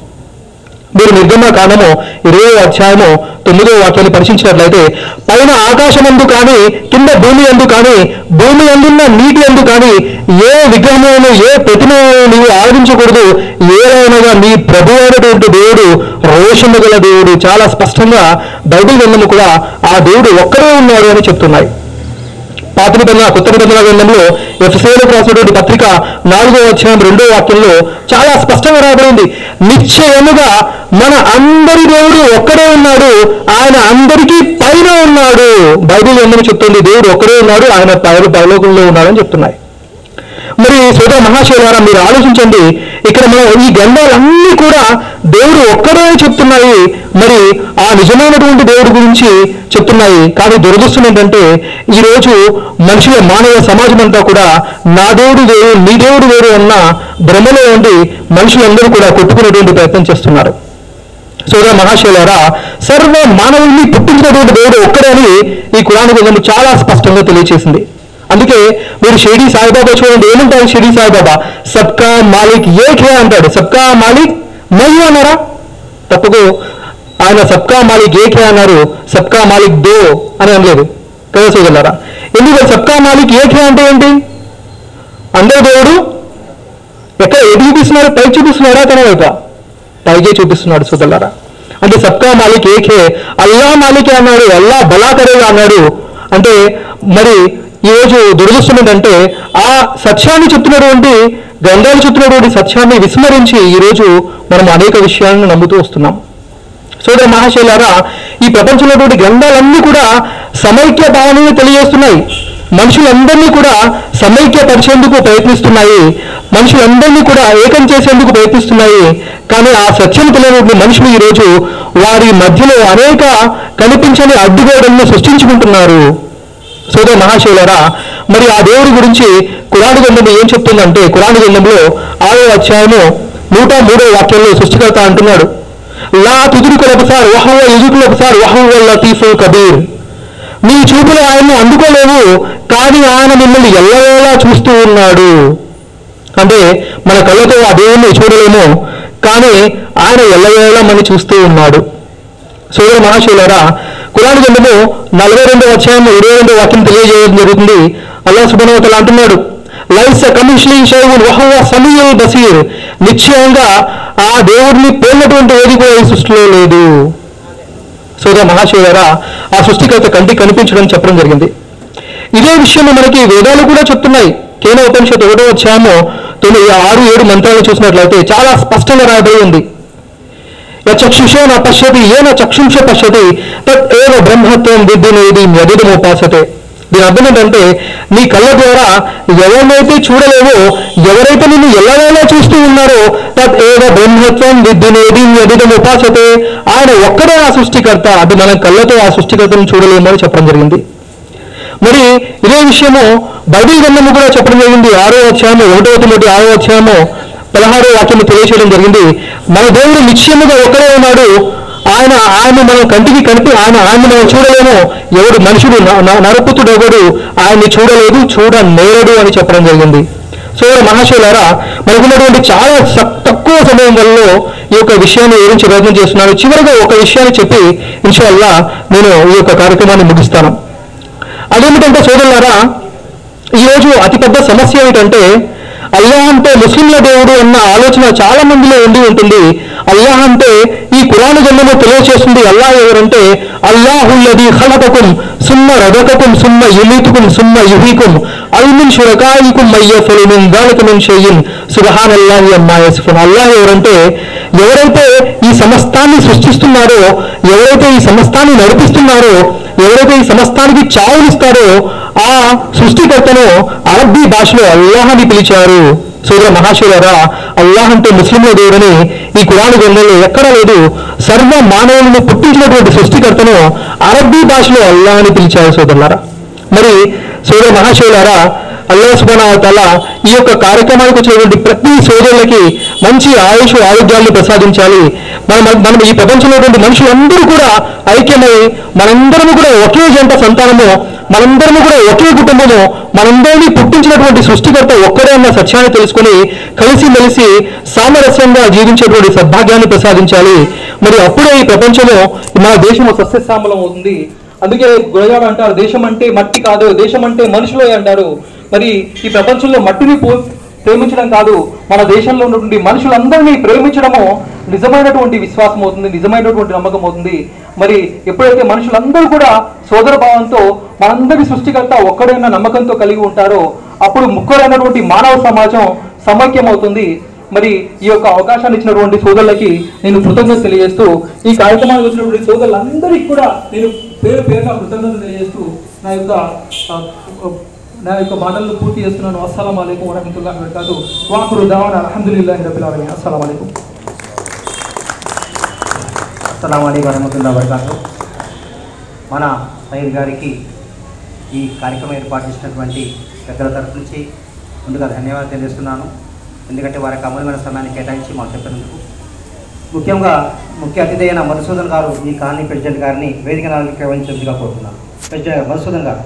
మీరు నిర్గమ కాలము ఇరవై అధ్యాయము తొమ్మిదో వాక్యాన్ని పరిశీలించినట్లయితే పైన ఆకాశమందు కానీ కింద భూమి అందు కానీ భూమి అందున్న నీటి అందు కానీ ఏ విగ్రహములను ఏ ప్రతిమను నీవు ఆరాధించకూడదు. ఏదైనా నీ ప్రభు అయినటువంటి దేవుడు రోషము గల దేవుడు. చాలా స్పష్టంగా బైబిల్ గ్రంథము కూడా ఆ దేవుడు ఒక్కడే ఉన్నాడు అని చెప్తున్నాయి. పాత నిబంధన కొత్త నిబంధన గ్రంథంలో ఎఫ్సేలకు రాసినటువంటి పత్రిక నాలుగో అధ్యాయం రెండో వాక్యంలో చాలా స్పష్టంగా రాబడింది నిశ్చయముగా మన అందరి దేవుడు ఒక్కడే ఉన్నాడు. ఆయన అందరికీ పైన ఉన్నాడు. బైబిల్ గ్రంథం చెప్తుంది? దేవుడు ఒక్కడే ఉన్నాడు. ఆయన పైన పరలోకంలో ఉన్నాడు అని చెప్తున్నాయి. మరి సోదర మహాశైలారా మీరు ఆలోచించండి. ఇక్కడ మనం ఈ గ్రంథాలన్నీ కూడా దేవుడు ఒక్కడే చెప్తున్నాయి. మరి ఆ నిజమైనటువంటి దేవుడి గురించి చెప్తున్నాయి. కానీ దురదృష్టం ఏంటంటే ఈరోజు మనుషుల మానవ సమాజం అంతా కూడా నా దేవుడు వేరు నీ దేవుడు వేరు అన్న భ్రమలో ఉండి మనుషులందరూ కూడా కొట్టుకునేటువంటి ప్రయత్నం చేస్తున్నారు. సూర్య మహాశయులారా సర్వ మానవుల్ని పుట్టించినటువంటి దేవుడు ఒక్కడే అని ఈ కురాణ గ్రంథం చాలా స్పష్టంగా తెలియజేసింది అందుకే మీరు షిరిడి సాయిబాబా చూడండి. ఏమంటారు షిరిడి సాయిబాబా? సబ్కా మాలిక్ ఏకే అంటాడు. సబ్కా మాలిక్ మయ్యూ అన్నారా? తప్పకు. ఆయన సబ్కా మాలిక్ ఏకే అన్నారు. సబ్కా మాలిక్ దో అని అనలేదు. కదా సోదరులారా? ఎందుకు సబ్కా మాలిక్ ఏకే అంటే ఏంటి? అందరు దేవుడు ఎక్కడ ఎటు చూపిస్తున్నాడు పై చూపిస్తున్నాడా తన వైపు? పైకే చూపిస్తున్నాడు సుదల్లారా అంటే సబ్కా మాలిక్ ఏకే అల్లా మాలికే అన్నాడు. అల్లా బలాకరేగా అన్నాడు. అంటే మరి ఈరోజు దురదృష్టం ఏంటంటే ఆ సత్యాన్ని చెప్తున్నటువంటి గ్రంథాలు చెప్తున్నటువంటి సత్యాన్ని విస్మరించి ఈరోజు మనం అనేక విషయాలను నమ్ముతూ వస్తున్నాం. సోదర మహాశైలారా ఈ ప్రపంచంలోటువంటి గ్రంథాలన్నీ కూడా సమైక్య భావనని తెలియజేస్తున్నాయి. మనుషులందరినీ కూడా సమైక్యపరిచేందుకు ప్రయత్నిస్తున్నాయి. మనుషులందరినీ కూడా ఏకం చేసేందుకు ప్రయత్నిస్తున్నాయి. కానీ ఆ సత్యం తెలియని మనుషులు ఈరోజు వారి మధ్యలో అనేక కనిపించని అడ్డుగోడలను సృష్టించుకుంటున్నారు. సోదర మహాశివులరా మరి ఆ దేవుడి గురించి కురాను గ్రంథం ఏం చెప్తుందంటే కురాను గ్రంథంలో ఆరో అధ్యాయము నూట మూడో వాక్యంలో సృష్టికర్త అంటున్నాడు. లా తుదురుకులొకసారి వహవ ఎదుకులొకసారి వహవ లతీఫు కబీర్. నీ చూపులు ఆయన్ని అందుకోలేవు కానీ ఆయన మిమ్మల్ని ఎల్లవేలా చూస్తూ ఉన్నాడు. అంటే మన కళ్ళతో ఆ దేవుణ్ణి చూడలేము కానీ ఆయన ఎల్లవేళ మని చూస్తూ ఉన్నాడు. సూర్య మహాశివులరా కురాన్ గ్రంథము నలభై రెండవ అధ్యాయం ఇరవై రెండు వాక్యం తెలియజేయడం జరుగుతుంది. అల్లా సుబనవతల అంటున్నాడు లైస కమిషన్ వహవ సమీయుల్ బసీర్. నిశ్చయంగా ఆ దేవుడిని పోలినటువంటి ఏది కూడా ఈ సృష్టిలో లేదు. సోదర మహాశివరా ఆ సృష్టికర్త కంటికి కనిపించడం చెప్పడం జరిగింది. ఇదే విషయం మనకి వేదాలు కూడా చెప్తున్నాయి. కేన ఉపనిషత్తు ఒకటో అధ్యాయము తొమ్మిది ఆరు ఏడు మంత్రాలు చూసినట్లయితే చాలా స్పష్టంగా రాయబడి ఉంది. యచక్షుషో న పశ్యతి ఏన చక్షుంష పశ్యతి తత్ ఏవ బ్రహ్మత్వం విద్యునేది యదిదముపాసతే దీని అర్థం ఏంటంటే నీ కళ్ళ ద్వారా ఎవరినైతే చూడలేవో ఎవరైతే నిన్ను ఎలాగైనా చూస్తూ ఉన్నారో తత్ ఏవ బ్రహ్మత్వం విద్యునేది ఉపాసతే ఆయన ఒక్కడే ఆ సృష్టికర్త అది మన కళ్ళతో ఆ సృష్టికర్తను చూడలేమని చెప్పడం జరిగింది. మరి ఇదే విషయము బైబిల్ గ్రంథము కూడా చెప్పడం జరిగింది. ఆరో అధ్యాయము ఒకటో తొమ్మిది ఆరో అధ్యాయము పదహారో వాక్యం తెలియచేయడం జరిగింది. మన దేవుడు నిశ్చయముగా ఒక్కడే ఉన్నాడు. ఆయన ఆయన మనం కంటికి కనిపి ఆయన ఆయన మనం చూడలేము. ఎవడు మనుషుడు న- నరపుతుడు ఎవడు ఆయన్ని చూడలేదు చూడ నేరడు అని చెప్పడం జరిగింది. సో మహాశయులారా మనకున్నటువంటి చాలా స- తక్కువ సమయంలో ఈ యొక్క విషయాన్ని వివరించి ప్రయత్నం చేస్తున్నాను. చివరిగా ఒక విషయాన్ని చెప్పి ఇన్షాల్లా నేను ఈ యొక్క కార్యక్రమాన్ని ముగిస్తాను. అదేమిటంటే సోదరులారా ఈరోజు అతిపెద్ద సమస్య ఏమిటంటే అల్లాహ్ అంటే ముస్లింల దేవుడు అన్న ఆలోచన చాలా మందిలో ఉండి ఉంటుంది. అల్లాహ్ అంటే ఈ కురాను గ్రంథము తెలియజేస్తుంది అల్లాహ్ ఎవరంటే అల్లాహుల్లది ఖలకకుం సుమ్మ రజకకుం సుమ్మ యులీతుకుం సుమ్మ యుహీకుం అల్మిన్ షురకాయికుం మయ్య మిన్ దాలిక మిన్ షయ్యిన్ సుబ్హానల్లాహి అమ్మా యసిఫున్. అల్లాహ్ ఎవరంటే ఎవరైతే ఈ సమస్తాన్ని సృష్టిస్తున్నారో ఎవరైతే ఈ సమస్తాన్ని నడిపిస్తున్నారో ఎవరైతే ఈ సమస్తానికి చావునిస్తాడో ఆ సృష్టికర్తను అరబ్బీ భాషలో అల్లాహ్ అని పిలిచారు. సూర్య మహాశివరా అల్లాహ్ అంటే ముస్లింల దేవుడని ఈ కురాను గ్రంథంలో ఎక్కడా లేదు. సర్వ మానవులను పుట్టించినటువంటి సృష్టికర్తను అరబ్బీ భాషలో అల్లాహ్ అని పిలిచారు సోదరులారా. మరి సూర్య మహాశివులారా అల్లా ఈ యొక్క కార్యక్రమానికి వచ్చినటువంటి ప్రతి సోదరులకి మంచి ఆయుష్ ఆరోగ్యాన్ని ప్రసాదించాలి. మనం మనం ఈ ప్రపంచంలోటువంటి మనుషులందరూ కూడా ఐక్యమై మనందరము కూడా ఒకే జంట సంతానము మనందరము కూడా ఒకే కుటుంబము మనందరినీ పుట్టించినటువంటి సృష్టికర్త ఒక్కడే అన్న సత్యాన్ని తెలుసుకొని కలిసి మెలిసి సామరస్యంగా జీవించేటువంటి సద్భాగ్యాన్ని ప్రసాదించాలి. మరి అప్పుడే ఈ ప్రపంచంలో మన దేశము సస్యశ్యామలం అవుతుంది. అందుకే గురజాడు అంటారు దేశం అంటే మట్టి కాదు దేశం అంటే మనుషులే అంటారు. మరి ఈ ప్రపంచంలో మట్టిని పో- ప్రేమించడం కాదు మన దేశంలో ఉన్నటువంటి మనుషులందరినీ ప్రేమించడము నిజమైనటువంటి విశ్వాసం అవుతుంది నిజమైనటువంటి నమ్మకం అవుతుంది. మరి ఎప్పుడైతే మనుషులందరూ కూడా సోదర భావంతో మనందరి సృష్టికర్త ఒక్కడైన నమ్మకంతో కలిగి ఉంటారో అప్పుడు ముక్కలైనటువంటి మానవ సమాజం సమైక్యం అవుతుంది మరి ఈ యొక్క అవకాశాన్ని ఇచ్చినటువంటి సోదరులకి నేను కృతజ్ఞత తెలియజేస్తూ ఈ కార్యక్రమానికి వచ్చినటువంటి సోదరులందరికీ కూడా నేను పేరు పేరుగా కృతజ్ఞత తెలియజేస్తూ నా యొక్క నా యొక్క మాటలను పూర్తి చేస్తున్నాను. అస్సలం అయికం వరహతుల్లా కాదు వాకురు దావన్ అల్హమ్దుల్లాహి రబ్బిల్ ఆలమీన్. అస్సలం అయికం అస్సలం అలైకు వరహతుల్లా వరకాదు మన సైర్ గారికి ఈ కార్యక్రమం ఏర్పాటు చేసినటువంటి పెద్దల తరఫు నుంచి ముందుగా ధన్యవాదాలు తెలియజేస్తున్నాను. ఎందుకంటే వారికి అమూల్యమైన సమయాన్ని కేటాయించి మాకు చెప్పినందుకు. ముఖ్యంగా ముఖ్య అతిథి అయిన మధుసూదన్ గారు ఈ కాలనీ ప్రెసిడెంట్ గారిని వేదిక నిర్వహించేందుగా కోరుతున్నాను. ప్రెసిడెంట్ మధుసూదన్ గారు.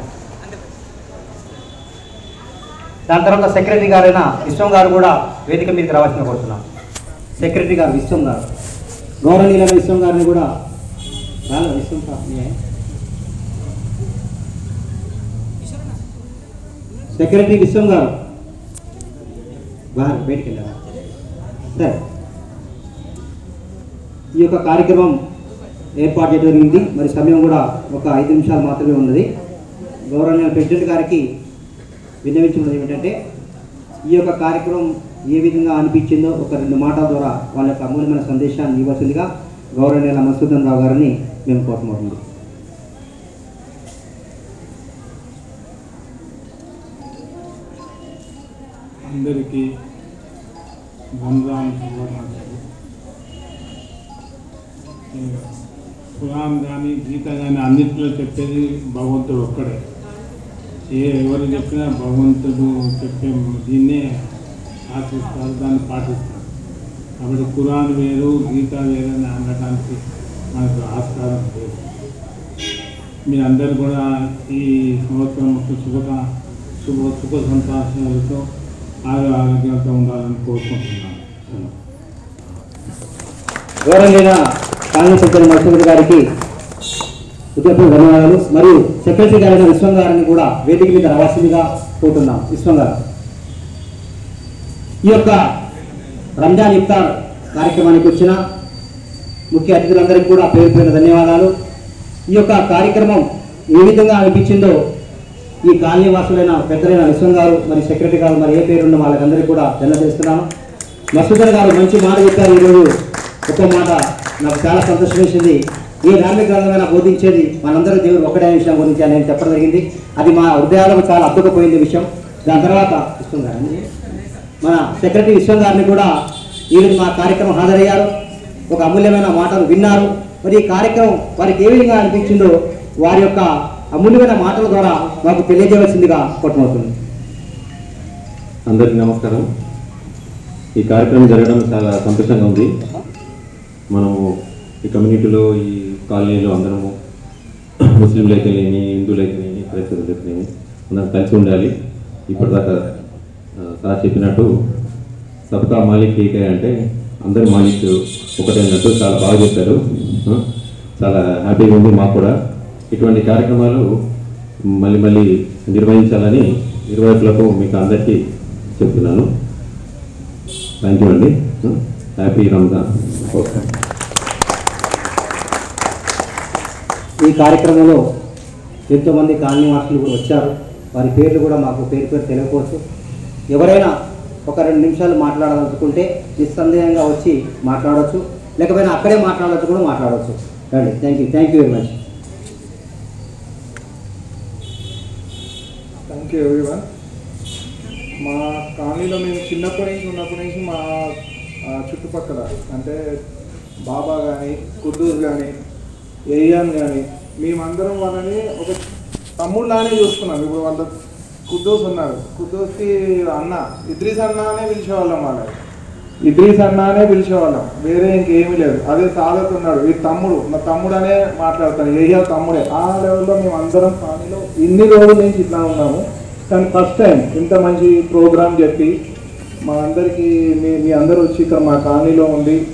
దాని తర్వాత సెక్రటరీ గారైన విశ్వం గారు కూడా వేదిక మీదకి రావాల్సిన కోరుతున్నాను సెక్రటరీ గారు విశ్వం గారు. గౌరవనీయులైన విశ్వం గారిని కూడా రాలేదు విశ్వం సెక్రటరీ విశ్వం గారు. బాగా బయటికి వెళ్ళారా? సరే. ఈ యొక్క కార్యక్రమం ఏర్పాటు చేయడం జరిగింది. మరి సమయం కూడా ఒక ఐదు నిమిషాలు మాత్రమే ఉన్నది. గౌరవనీయ ప్రెసిడెంట్ గారికి విన్నవించుకున్నది ఏమిటంటే ఈ యొక్క కార్యక్రమం ఏ విధంగా అనిపించిందో ఒక రెండు మాటల ద్వారా వాళ్ళ యొక్క అమూల్యమైన సందేశాన్ని ఇవ్వాల్సిందిగా గౌరవనీయుల మసూదన్ రావు గారిని మేము కోరుకుంటున్నాం. అందరికీ రంజాన్ శుభాకాంక్షలు. ఖురాన్ కానీ గీత కానీ అన్నింటిలో చెప్పేది భగవంతుడు ఒక్కడే. ఏ ఎవరు చెప్పినా భగవంతుడు చెప్పే దీన్నే ఆశిస్తారు దాన్ని పాటిస్తారు. కాబట్టి కురాన్ వేరు గీత వేరు అని అనడానికి మనకు ఆస్కారం లేదు. మీరందరూ కూడా ఈ సంవత్సరం ఒక శుభ శుభ సుఖ సంతోషాలతో ఆరోగ్య ఆరోగ్యంతో ఉండాలని కోరుకుంటున్నాను. సెలవు. గౌరవనీయ కాంగ్రెస్ సభ్యులు గారికి ఉద్యోగ ధన్యవాదాలు మరియు సెక్రటరీ గారైన విశ్వం గారిని కూడా వేదిక మీద రావాల్సిందిగా కోరుతున్నాం. విశ్వం గారు. ఈ యొక్క రంజాన్ ఇఫ్తార్ కార్యక్రమానికి వచ్చిన ముఖ్య అతిథులందరికీ కూడా పేరు పేరు ధన్యవాదాలు. ఈ యొక్క కార్యక్రమం ఏ విధంగా అనిపించిందో ఈ కాలనీవాసులైన పెద్దలైన విశ్వం గారు మరి సెక్రటరీ గారు మరి ఏ పేరున్న వాళ్ళకందరికీ కూడా తెలియజేస్తున్నాను మసూదర్ గారు మంచి మాట చెప్పారు ఈరోజు. ఒక్క మాట. నాకు చాలా సంతోషం వేసింది ఈ ధార్మిక గ్రంథమైన బోధించేది మనందరూ దేవుడు ఒకటే విషయం గురించి అని నేను చెప్పడం జరిగింది. అది మా హృదయాలకు చాలా అద్భుతపోయింది విషయం. దాని తర్వాత విశ్వం గారు మన సెక్రటరీ విశ్వం గారిని కూడా ఈరోజు మా కార్యక్రమం హాజరయ్యారు. ఒక అమూల్యమైన మాటలు విన్నారు. మరి ఈ కార్యక్రమం వారికి ఏ విధంగా అనిపించిందో వారి యొక్క అమూల్యమైన మాటల ద్వారా మాకు తెలియజేయవలసిందిగా కొట్టమవుతుంది అందరికీ నమస్కారం. ఈ కార్యక్రమం జరగడం చాలా సంతోషంగా ఉంది. మనము ఈ కమ్యూనిటీలో ఈ కాలనీలో అందరము ముస్లింలు అయితేనేమి హిందువులు అయితేనేమి క్రైస్తవులు అయితేనేమి అందరం కలిసి ఉండాలి. ఇప్పటిదాకా సార్ చెప్పినట్టు సబ్కా మాలిక్ ఏకే అంటే అందరి మాలిక్ ఒకటైనట్టు చాలా బాగా చెప్పారు. చాలా హ్యాపీగా ఉంది మాకు కూడా. ఇటువంటి కార్యక్రమాలు మళ్ళీ మళ్ళీ నిర్వహించాలని నిర్వాహకులకు మీకు అందరికీ చెప్తున్నాను. థ్యాంక్ యూ అండి హ్యాపీ రంజాన్ ఓకే. ఈ కార్యక్రమంలో ఎంతోమంది కాలనీ వాసులు కూడా వచ్చారు. వారి పేర్లు కూడా మాకు పేరు పేరు తెలియకపోవచ్చు. ఎవరైనా ఒక రెండు నిమిషాలు మాట్లాడాలనుకుంటే నిస్సందేహంగా వచ్చి మాట్లాడవచ్చు లేకపోయినా అక్కడే మాట్లాడవచ్చు కూడా మాట్లాడవచ్చు రండి thank you thank you very much thank you everyone మా కాలనీలో మేము చిన్నప్పటి నుంచి ఉన్నప్పటి నుంచి మా చుట్టుపక్కల అంటే బాబా కానీ కుద్దూరు కానీ ఏయాన్ కానీ మేమందరం వాళ్ళని ఒక తమ్ముళ్ళలానే చూసుకున్నాం. ఇప్పుడు వాళ్ళ కుద్దోస్ ఉన్నారు. కుద్దోస్కి అన్న ఇద్రీస్ అన్న అనే పిలిచేవాళ్ళం వాళ్ళని. ఇద్రీస్ అన్న అనే పిలిచేవాళ్ళం. వేరే ఇంకేమీ లేదు. అదే సాదత్ ఉన్నాడు. ఈ తమ్ముడు. మా తమ్ముడు అనే మాట్లాడతాను ఏయా తమ్ముడే. ఆ లెవెల్లో మేము అందరం కాలనీలో ఇన్ని రోజుల నుంచి ఇట్లా ఉన్నాము. కానీ ఫస్ట్ టైం ఇంత మంచి ప్రోగ్రామ్ చెప్పి మా అందరికీ మీ మీ అందరూ వచ్చి ఇక్కడ మా కాలనీలో ఉండి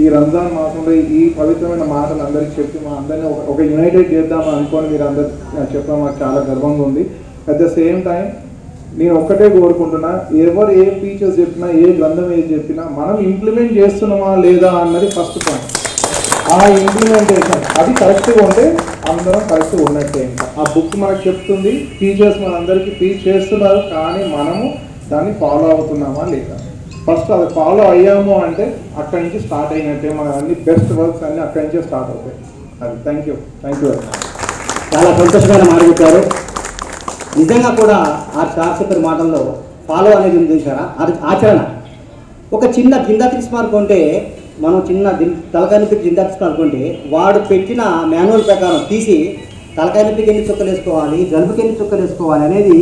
ఈ రంజాన్ మాసంలో ఈ పవిత్రమైన మాటలు అందరికీ చెప్పి మా అందరినీ ఒక యునైటెడ్ చేద్దామని అనుకోని మీరు అందరు చెప్పడం మాకు చాలా గర్వంగా ఉంది. అట్ ద సేమ్ టైం నేను ఒక్కటే కోరుకుంటున్నా ఎవరు ఏ ఫీచర్స్ చెప్పినా ఏ గ్రంథం ఏది చెప్పినా మనం ఇంప్లిమెంట్ చేస్తున్నామా లేదా అన్నది ఫస్ట్ పాయింట్ ఆ ఇంప్లిమెంటేషన్ అది కరెక్ట్గా ఉంటే అందరం కరెక్ట్గా ఉన్నట్టే ఇంకా. ఆ బుక్ మనకు చెప్తుంది టీచర్స్ మనందరికీ టీచ్ చేస్తున్నారు కానీ మనము దాన్ని ఫాలో అవుతున్నామా లేదా? ఫస్ట్ అది ఫాలో అయ్యాము అంటే అక్కడి నుంచి స్టార్ట్ అయినట్టే మన అన్ని బెస్ట్ వర్క్స్ అన్ని అక్కడి నుంచే స్టార్ట్ అవుతాయి. అది thank you. Thank you very much. చాలా సంతోషమైన మాట చెప్పారు. నిజంగా కూడా ఆ సార్ చెప్పిన మాటల్లో ఫాలో అనేది ఉంది చూసారా అది ఆచరణ. ఒక చిన్న జిందా తీసుకున్నారు మనం చిన్న తలకాయనిపి జిందా తీసుకున్నారు వాడు పెట్టిన మాన్యువల్ ప్రకారం తీసి తలకాయనిపికి ఎన్ని చుక్కలు వేసుకోవాలి జలుబుకి ఎన్ని చుక్కలు వేసుకోవాలి అనేది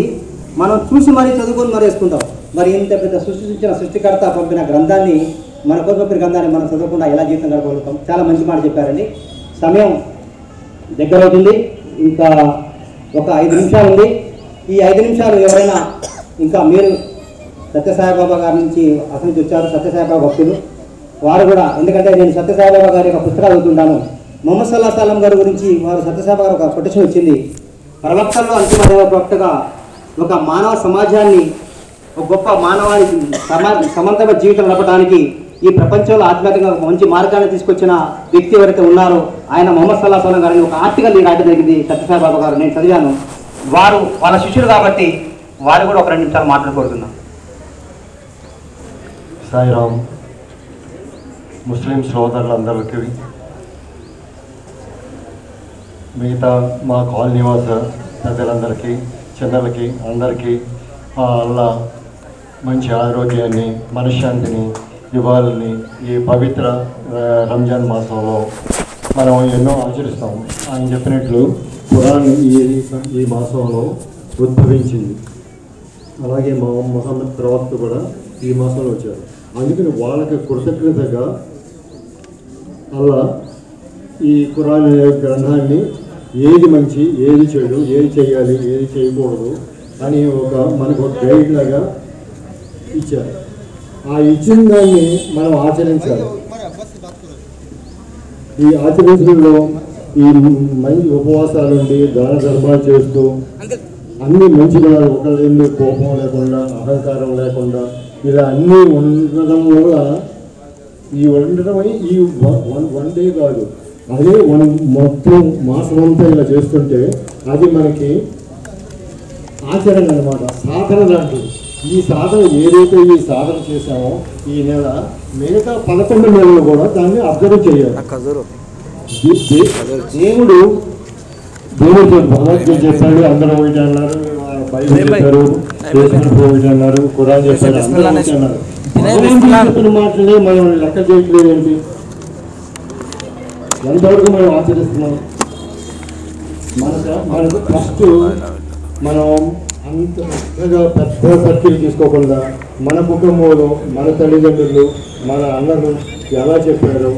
మనం చూసి మరీ చదువుకొని మరీ వేసుకుంటాం. మరి ఇంత పెద్ద సృష్టించిన సృష్టికర్త పంపిన గ్రంథాన్ని మన కోసం పంపిన గ్రంథాన్ని మనం చదవకుండా ఎలా జీవితం గడపగలుగుతాం? చాలా మంచి మాట చెప్పారండి. సమయం దగ్గర అవుతుంది ఇంకా ఒక ఐదు నిమిషాలు ఉంది. ఈ ఐదు నిమిషాలు ఎవరైనా ఇంకా మీరు సత్యసాయిబాబా గారి నుంచి అసలు వచ్చారు. సత్యసాయిబాబా భక్తులు. వారు కూడా ఎందుకంటే నేను సత్యసాయిబాబా గారి యొక్క పుస్తకాలు చదువుతుంటాను. మొహమ్మద్ సల్లా సలం గారి గురించి వారు సత్యసాయిబాబా గారు ఒక కొటేషన్ వచ్చింది. ప్రవక్తల్లో అంతిమ ప్రవక్తగా ఒక మానవ సమాజాన్ని ఒక గొప్ప మానవానికి సమా సమంతమైన జీవితం నడపడానికి ఈ ప్రపంచంలో ఆధ్యాత్మికంగా ఒక మంచి మార్గాన్ని తీసుకొచ్చిన వ్యక్తి ఎవరైతే ఉన్నారో ఆయన మొహమ్మద్ సల్లా సలం గారిని ఒక ఆర్టికల్ రాయడం జరిగింది. సత్యసాయి బాబు గారు నేను చదివాను. వారు వాళ్ళ శిష్యులు కాబట్టి వారు కూడా ఒక రెండు నిమిషాలు మాట్లాడుకోరుతున్నాను సాయిరామ్ ముస్లిం సోదరులందరికీ మిగతా మా కాలనీ నివాస ప్రజలందరికీ చిన్నలకి అందరికీ ఆ అల్లా మంచి ఆరోగ్యాన్ని మనశ్శాంతిని ఇవ్వాలని ఈ పవిత్ర రంజాన్ మాసంలో మనం ఎన్నో ఆచరిస్తాం. ఆయన చెప్పినట్లు ఖురాన్ ఈ ఈ మాసంలో ఉద్భవించింది. అలాగే మా మొహమ్మద్ ప్రవక్త కూడా ఈ మాసంలో వచ్చారు. అందుకని వాళ్ళకి కృతజ్ఞతగా అలా ఈ ఖురాన్ గ్రంథాన్ని ఏది మంచి ఏది చెడు ఏది చేయాలి ఏది చేయకూడదు అని ఒక మనకు ఒక గైడ్ లాగా ఇచ్చారు. ఆ ఇచ్చిన దాన్ని మనం ఆచరించాలి. ఈ ఆచరించడంలో ఈ మంచి ఉపవాసాలు ఉండి దాన ధర్మాలు చేస్తూ అన్ని మంచిగా ఒకరి కోపం లేకుండా అహంకారం లేకుండా ఇలా అన్నీ ఉండడం వల్ల ఈ ఉండడమై ఈ వన్- వన్ డే కాదు. అదే వన్ మొత్తం మాసం అంతా ఇలా చేస్తుంటే అది మనకి ఆచరణ అన్నమాట. సాధన లాంటిది. ఈ సాధన ఏదైతే ఈ సాధన చేశామో ఈ నెల మిగతా పదకొండు నెలలు కూడా దాన్ని అబ్జర్వ్ చేయాలి. దేవుడు దేవుడు భగవద్గీత చెప్పాడు అందరూ ఒకటి అన్నారు బైబిల్ చెప్పారు ఒకటి అన్నారు ఖురాన్ చెప్పారు అన్నారు. చెప్పిన మాటలే మనం లెక్క చేయట్లేదు ఏంటి? ఎంతవరకు మనం ఆచరిస్తున్నాం? మనకు మనకు ఫస్ట్ మనం అంత పెద్దగా పెద్ద తీసుకోకుండా మన కుటుంబంలో మన తల్లిదండ్రులు మన అన్నలు ఎలా చెప్పారో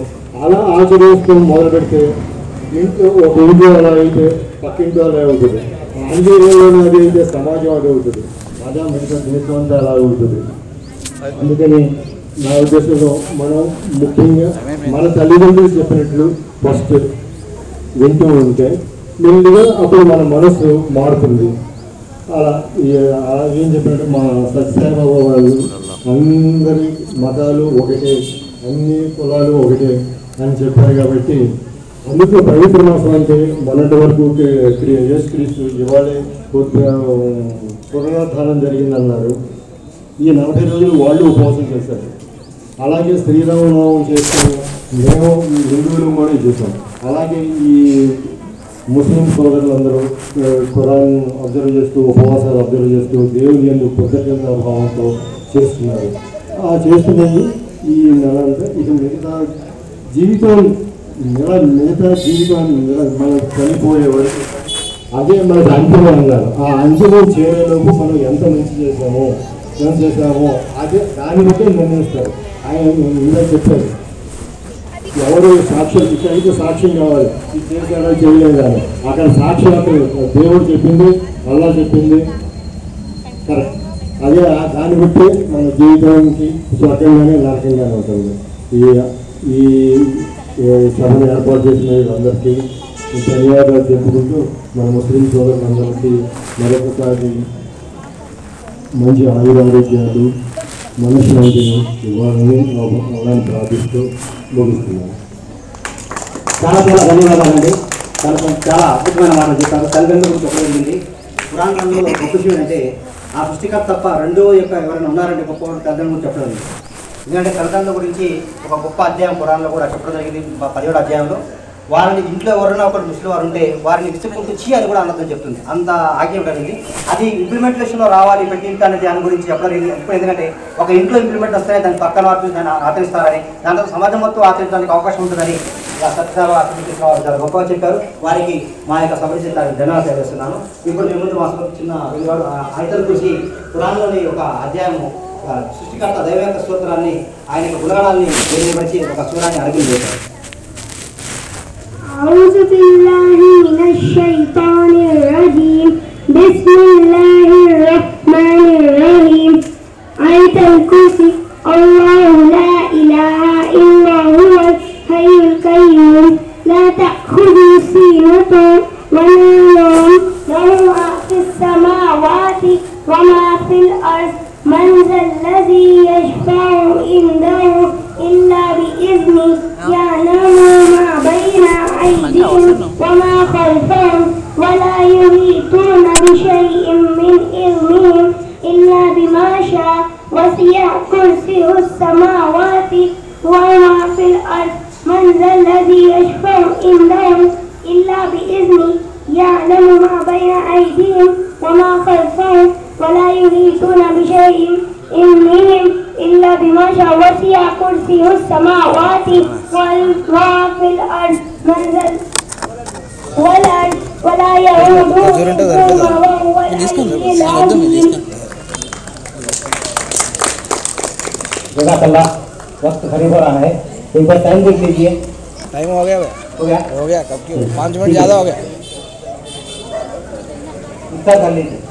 అలా ఆచరిస్తూ మొదలు పెడితే ఇంట్లో ఒక ఇంట్లో అలా అయితే పక్కింట్లో అలా అవుతుంది. ఆంధ్రలో అది అయితే సమాజం అది అవుతుంది. అదే మిగతా దేశం అంతా అలా అవుతుంది. అందుకని నా ఉద్దేశంలో మనం ముఖ్యంగా మన తల్లిదండ్రులు చెప్పినట్లు ఫస్ట్ వింటూ ఉంటే మెల్లిగా అప్పుడు మన మనసు మారుతుంది. అలా అలా ఏం చెప్పినట్టు మా సత్యసాయిబాబా వాళ్ళు అందరి మతాలు ఒకటే అన్ని కులాలు ఒకటే అని చెప్పారు కాబట్టి అందుకే పవిత్ర మాసం అంటే మొన్నటి వరకు యేసుక్రీస్తు ఇవాళే పునరుద్ధానం జరిగిందన్నారు. ఈ నలభై రోజులు వాళ్ళు ఉపవాసం చేశారు. అలాగే శ్రీరామనవమి చేస్తూ మేము ఈ హిందువులు కూడా చేసాం అలాగే ఈ ముస్లిం సోదరులందరూ ఖురాన్ అబ్జర్వ్ చేస్తూ ఉపవాసాలు అబ్జర్వ్ చేస్తూ దేవుని ఎందుకు కృతజ్ఞత భావంతో చేస్తున్నారు. ఆ చేస్తున్నది ఈ నెల ఇక మిగతా జీవితం నెల మిగతా జీవితాన్ని నెల మనం చనిపోయే వరకు అదే మనకు అంతిమం అన్నారు. ఆ అంతిమం చేరేలోపు మనం ఎంత మంచి చేసామో ఎంత చేసామో అదే దాన్ని బట్టి నిర్ణయిస్తారు. ఆయన ఇలా చెప్పారు. ఎవరు సాక్ష్యం ఇక్కడికి సాక్ష్యం కావాలి. ఇది చేశాడో చేయలేదు కాదు అక్కడ సాక్షాత్ దేవుడు చెప్పింది అల్లా చెప్పింది. కరెక్ట్ అదే ఆ- దాన్ని బట్టి మన జీవితానికి స్వర్గంగానే నరకంగానే ఉంటుంది. ఈ ఈ ఈ సభను ఏర్పాటు చేసిన వీళ్ళందరికీ ధన్యవాదాలు తెలుపుకుంటూ మన ముస్లిం సోదరులందరికీ మరొకసారి మంచి ఆయురారోగ్యాలు మనశ్శాంతిని ఇవ్వాలని ప్రార్థిస్తూ ముగిస్తున్నాను చాలా చాలా ధన్యవాదాలండి. చాలా చాలా అద్భుతమైన మాటలు చెప్పారు. తల్లిదండ్రుల గురించి ఒకటి జరిగింది పురాణంలో గొప్ప విషయం అంటే ఆ సృష్టికర్త తప్ప రెండో యొక్క ఎవరైనా ఉన్నారంటే గొప్ప తల్లిదండ్రుల గురించి చెప్పడం ఎందుకంటే తల్లిదండ్రుల గురించి ఒక గొప్ప అధ్యాయం పురాణంలో కూడా చెప్పడం జరిగింది. పదిహేడు అధ్యాయంలో. వారిని ఇంట్లో ఎవరైనా ఒకటి ముస్లిం వారు ఉంటే వారిని విసుక్కుంటూ చీ అని కూడా అనొద్దని చెప్తుంది. అంత ఆగ్యం ఉంటుంది అది ఇంప్లిమెంటేషన్లో రావాలి పెట్టింది అనేది దాని గురించి చెప్పడం ఇప్పుడు ఎందుకంటే ఒక ఇంట్లో ఇంప్లిమెంట్ వస్తే దాని పక్కన వారు దాన్ని ఆచరిస్తారని దాంతో సమాజం మొత్తం ఆచరించడానికి అవకాశం ఉంటుందని ఇలా ఆచరించిన చాలా గొప్పగా చెప్పారు. వారికి మా యొక్క సమస్య ధన్యవాదాలు తెలియజేస్తున్నాను. ఇప్పుడు మేము ముందు మా చిన్న విలువాడు ఆయతలు చూసి పురాణంలోని ఒక అధ్యాయము సృష్టికర్త దైవ యొక్క సూత్రాన్ని ఆయన యొక్క గుణగణాన్ని తెలియపరిచి ఒక సూరాన్ని అడిగి చేశారు أعوذ بالله من الشيطان الرجيم. بسم الله الرحمن الرحيم. آية الكرسي. الله لا إله إلا هو الحي القيوم. لا تأخذه سنة ولا نوم. له ما في السماوات وما في الأرض. من ذا الذي يشفع عنده إلا بإذنه يعلم بين أيديهم وما خلفهم ولا يحيطون بشيء من علمهم إلا بما شاء وسع كرسيه السماوات बार टाइम देख लीजिए। टाइम हो गया भाई। हो गया? हो गया कब क्यों पाँच मिनट ज़्यादा हो गया। इतना कर लीजिए।